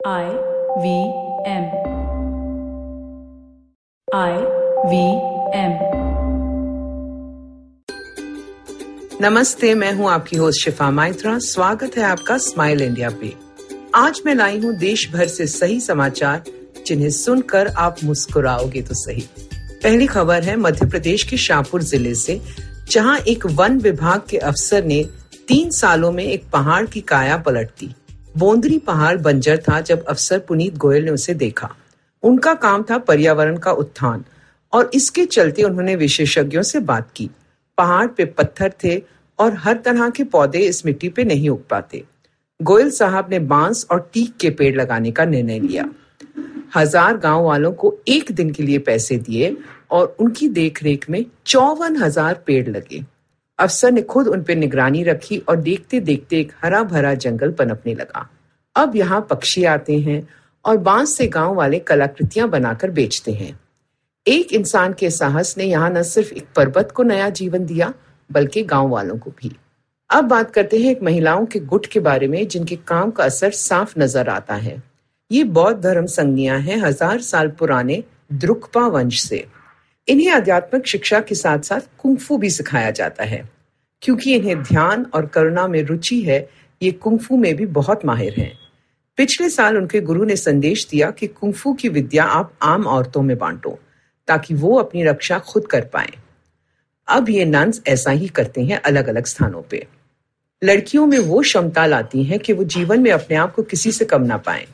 I V M. I V M. नमस्ते, मैं हूँ आपकी होस्ट शिफा माइत्रा स्वागत है आपका स्माइल इंडिया पे आज मैं लाई हूँ देश भर से सही समाचार, जिन्हें सुनकर आप मुस्कुराओगे तो सही पहली खबर है मध्य प्रदेश के शाहपुर ज़िले से, जहाँ एक वन विभाग के अफसर ने तीन सालों में एक पहाड़ की काया पलट दी बोंदरी पहाड़ बंजर था जब अफसर पुनीत गोयल ने उसे देखा। उनका काम था पर्यावरण का उत्थान, और इसके चलते उन्होंने विशेषज्ञों से बात की। पहाड़ पे पत्थर थे और हर तरह के पौधे इस मिट्टी पे नहीं उग पाते। गोयल साहब ने बाँस और टीक के पेड़ लगाने का निर्णय लिया। हज़ार गाँव वालों को एक दिन के लिए पैसे दिए और उनकी देखरेख में चौवन हज़ार पेड़ लगे। अफसर ने खुद उन पर निगरानी रखी और देखते देखते एक हरा भरा जंगल पनपने लगा। अब यहाँ पक्षी आते हैं और बाँस से गाँव वाले कलाकृतियाँ बनाकर बेचते हैं। एक इंसान के साहस ने यहाँ न सिर्फ़ एक पर्वत को नया जीवन दिया, बल्कि गाँव वालों को भी। अब बात करते हैं एक महिलाओं के गुट के बारे में, जिनके काम का असर साफ़ नज़र आता है। ये बौद्ध धर्म संज्ञा है, हज़ार साल पुराने द्रुकपा वंश से। इन्हें आध्यात्मिक शिक्षा के साथ साथ कुंफू भी सिखाया जाता है। क्योंकि इन्हें ध्यान और करुणा में रुचि है, ये कुंफू में भी बहुत माहिर हैं। पिछले साल उनके गुरु ने संदेश दिया कि कुंफू की विद्या आप आम औरतों में बांटो, ताकि वो अपनी रक्षा खुद कर पाए। अब ये नंस ऐसा ही करते हैं अलग अलग स्थानों पे। लड़कियों में वो क्षमता लाती हैं कि वो जीवन में अपने आप को किसी से कम ना पाए।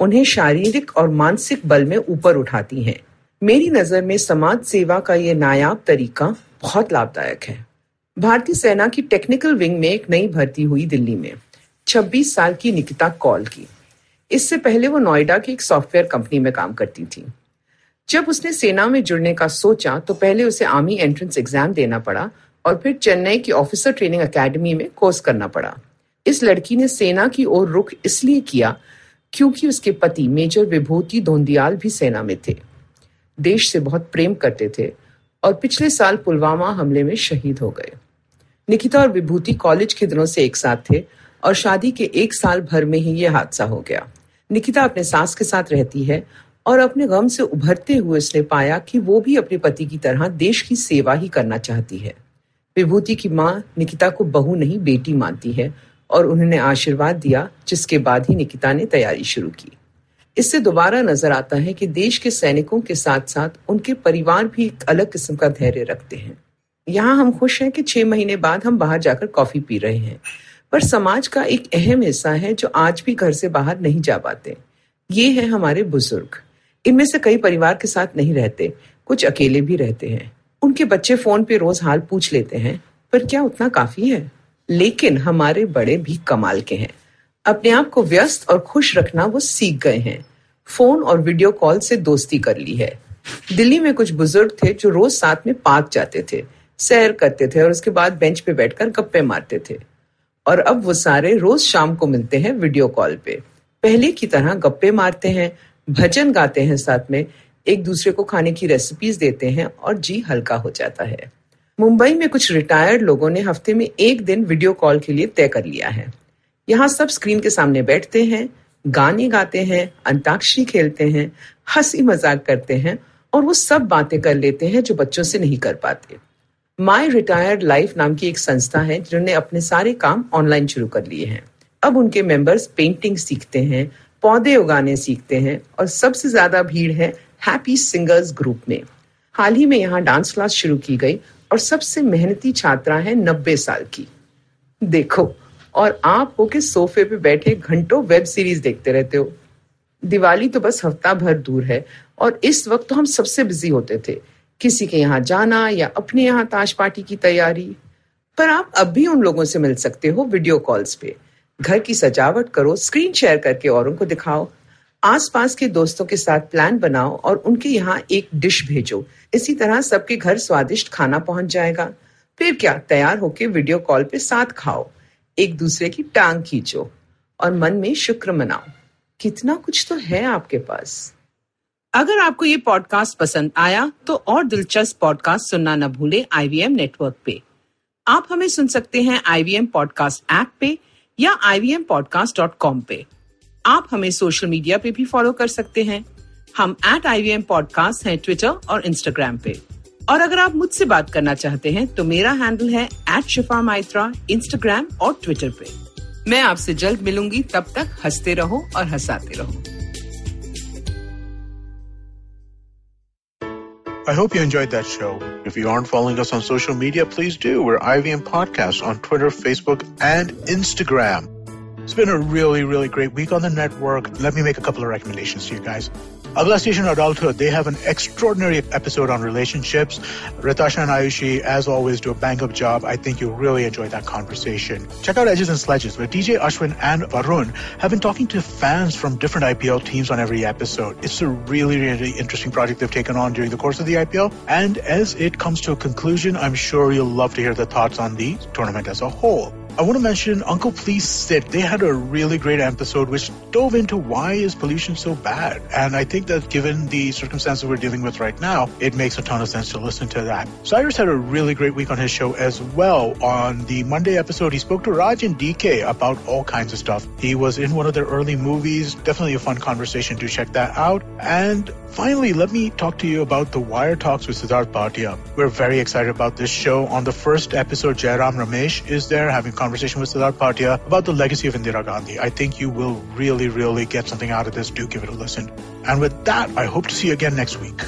उन्हें शारीरिक और मानसिक बल में ऊपर उठाती हैं। मेरी नज़र में समाज सेवा का ये नायाब तरीका बहुत लाभदायक है। भारतीय सेना की टेक्निकल विंग में एक नई भर्ती हुई दिल्ली में 26 साल की निकिता कॉल की। इससे पहले वो नोएडा की एक सॉफ्टवेयर कंपनी में काम करती थी। जब उसने सेना में जुड़ने का सोचा तो पहले उसे आर्मी एंट्रेंस एग्ज़ाम देना पड़ा और फिर चेन्नई की ऑफिसर ट्रेनिंग एकेडमी में कोर्स करना पड़ा। इस लड़की ने सेना की ओर रुख इसलिए किया क्योंकि उसके पति मेजर विभूति धोंदियाल भी सेना में थे। देश से बहुत प्रेम करते थे और पिछले साल पुलवामा हमले में शहीद हो गए। निकिता और विभूति कॉलेज के दिनों से एक साथ थे और शादी के एक साल भर में ही ये हादसा हो गया। निकिता अपने सास के साथ रहती है और अपने गम से उभरते हुए उसने पाया कि वो भी अपने पति की तरह देश की सेवा ही करना चाहती है। विभूति की माँ निकिता को बहू नहीं, बेटी मानती है और उन्होंने आशीर्वाद दिया, जिसके बाद ही निकिता ने तैयारी शुरू की। इससे दोबारा नज़र आता है कि देश के सैनिकों के साथ साथ उनके परिवार भी एक अलग किस्म का धैर्य रखते हैं। यहाँ हम खुश हैं कि छह महीने बाद हम बाहर जाकर कॉफ़ी पी रहे हैं। पर समाज का एक अहम हिस्सा है जो आज भी घर से बाहर नहीं जा पाते। ये है हमारे बुज़ुर्ग। इनमें से कई परिवार के साथ नहीं रहते, कुछ अकेले भी रहते हैं। उनके बच्चे फ़ोन पे रोज हाल पूछ लेते हैं, पर क्या उतना काफ़ी है? लेकिन हमारे बड़े भी कमाल के हैं। अपने आप को व्यस्त और खुश रखना वो सीख गए हैं। फ़ोन और वीडियो कॉल से दोस्ती कर ली है। दिल्ली में कुछ बुज़ुर्ग थे जो रोज साथ में पार्क जाते थे, सैर करते थे और उसके बाद बेंच पे बैठकर गप्पे मारते थे। और अब वो सारे रोज शाम को मिलते हैं वीडियो कॉल पे। पहले की तरह गप्पे मारते हैं, भजन गाते हैं साथ में, एक दूसरे को खाने की रेसिपीज़ देते हैं और जी हल्का हो जाता है। मुंबई में कुछ रिटायर्ड लोगों ने हफ़्ते में एक दिन वीडियो कॉल के लिए तय कर लिया है। यहाँ सब स्क्रीन के सामने बैठते हैं, गाने गाते हैं, अंताक्षरी खेलते हैं, हँसी मज़ाक करते हैं और वो सब बातें कर लेते हैं जो बच्चों से नहीं कर पाते। माई रिटायर्ड लाइफ नाम की एक संस्था है जिन्होंने अपने सारे काम ऑनलाइन शुरू कर लिए हैं। अब उनके मेंबर्स पेंटिंग सीखते हैं, पौधे उगाने सीखते हैं और सबसे ज़्यादा भीड़ है हैप्पी सिंगर्स ग्रुप में। हाल ही में यहाँ डांस क्लास शुरू की गई और सबसे मेहनती छात्रा है नब्बे साल की। देखो और आप हो के सोफे पे बैठे घंटों वेब सीरीज़ देखते रहते हो। दिवाली तो बस हफ़्ता भर दूर है और इस वक्त तो हम सबसे बिज़ी होते थे। किसी के यहाँ जाना या अपने यहाँ ताश पार्टी की तैयारी। पर आप अब भी उन लोगों से मिल सकते हो वीडियो कॉल्स पे। घर की सजावट करो, स्क्रीन शेयर करके औरों को दिखाओ। आसपास के दोस्तों के साथ प्लान बनाओ और उनके यहाँ एक डिश भेजो। इसी तरह सबके घर स्वादिष्ट खाना पहुँच जाएगा। फिर क्या, तैयार होके वीडियो कॉल पे साथ खाओ। एक दूसरे की टांग खींचो और मन में शुक्र मनाओ। कितना कुछ तो है आपके पास। अगर आपको ये पॉडकास्ट पसंद आया तो और दिलचस्प पॉडकास्ट सुनना न भूले आईवीएम नेटवर्क पे। आप हमें सुन सकते हैं आईवीएम पॉडकास्ट ऐप पे या आई पे। आप हमें सोशल मीडिया पे भी फॉलो कर सकते हैं। हम at I V M podcast हैं ट्विटर और इंस्टाग्राम पे। और अगर आप मुझसे बात करना चाहते हैं तो मेरा हैंडल है एट शिफा माइत्रा इंस्टाग्राम और ट्विटर पे मैं आपसे जल्द मिलूँगी तब तक हँसते रहो और हंसाते रहो I hope you enjoyed that show. If you aren't following us on social media, please do. We're IVM Podcast on Twitter, Facebook, and Instagram. It's been a really, really great week on the network. Let me make a couple of recommendations to you guys. Agla Station Adulthood, they have an extraordinary episode on relationships. Ritasha and Ayushi, as always, do a bang up job. I think you'll really enjoy that conversation. Check out Edges and Sledges, where DJ Ashwin and Varun have been talking to fans from different IPL teams on every episode. It's a really, really interesting project they've taken on during the course of the IPL. And as it comes to a conclusion, I'm sure you'll love to hear the thoughts on the tournament as a whole. I want to mention Uncle Please Sit. They had a really great episode which dove into why is pollution so bad. And I think that given the circumstances we're dealing with right now, it makes a ton of sense to listen to that. Cyrus had a really great week on his show as well. On the Monday episode, he spoke to Raj and DK about all kinds of stuff. He was in one of their early movies. Definitely a fun conversation to check that out. And finally, let me talk to you about the Wire Talks with Siddharth Bhatia. We're very excited about this show. On the first episode, Jairam Ramesh is there having conversation with Siddharth Bhatia about the legacy of Indira Gandhi. I think you will really, really get something out of this. Do give it a listen. And with that, I hope to see you again next week.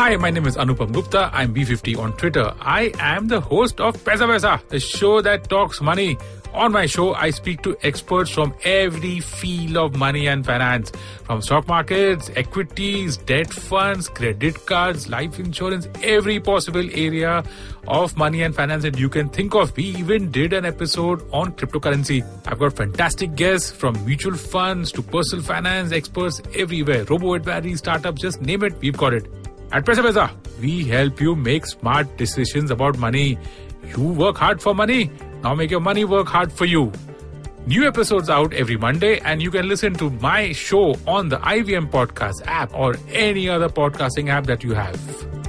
Hi, my name is Anupam Gupta. I'm B50 on Twitter. I am the host of Pesa Pesa, the show that talks money. On my show, I speak to experts from every field of money and finance, from stock markets, equities, debt funds, credit cards, life insurance, every possible area of money and finance that you can think of. We even did an episode on cryptocurrency. I've got fantastic guests from mutual funds to personal finance experts everywhere. Robo advisory, startups, just name it, we've got it. At Pesa, we help you make smart decisions about money. You work hard for money. Now make your money work hard for you. New episodes out every Monday, and you can listen to my show on the IVM Podcast app or any other podcasting app that you have.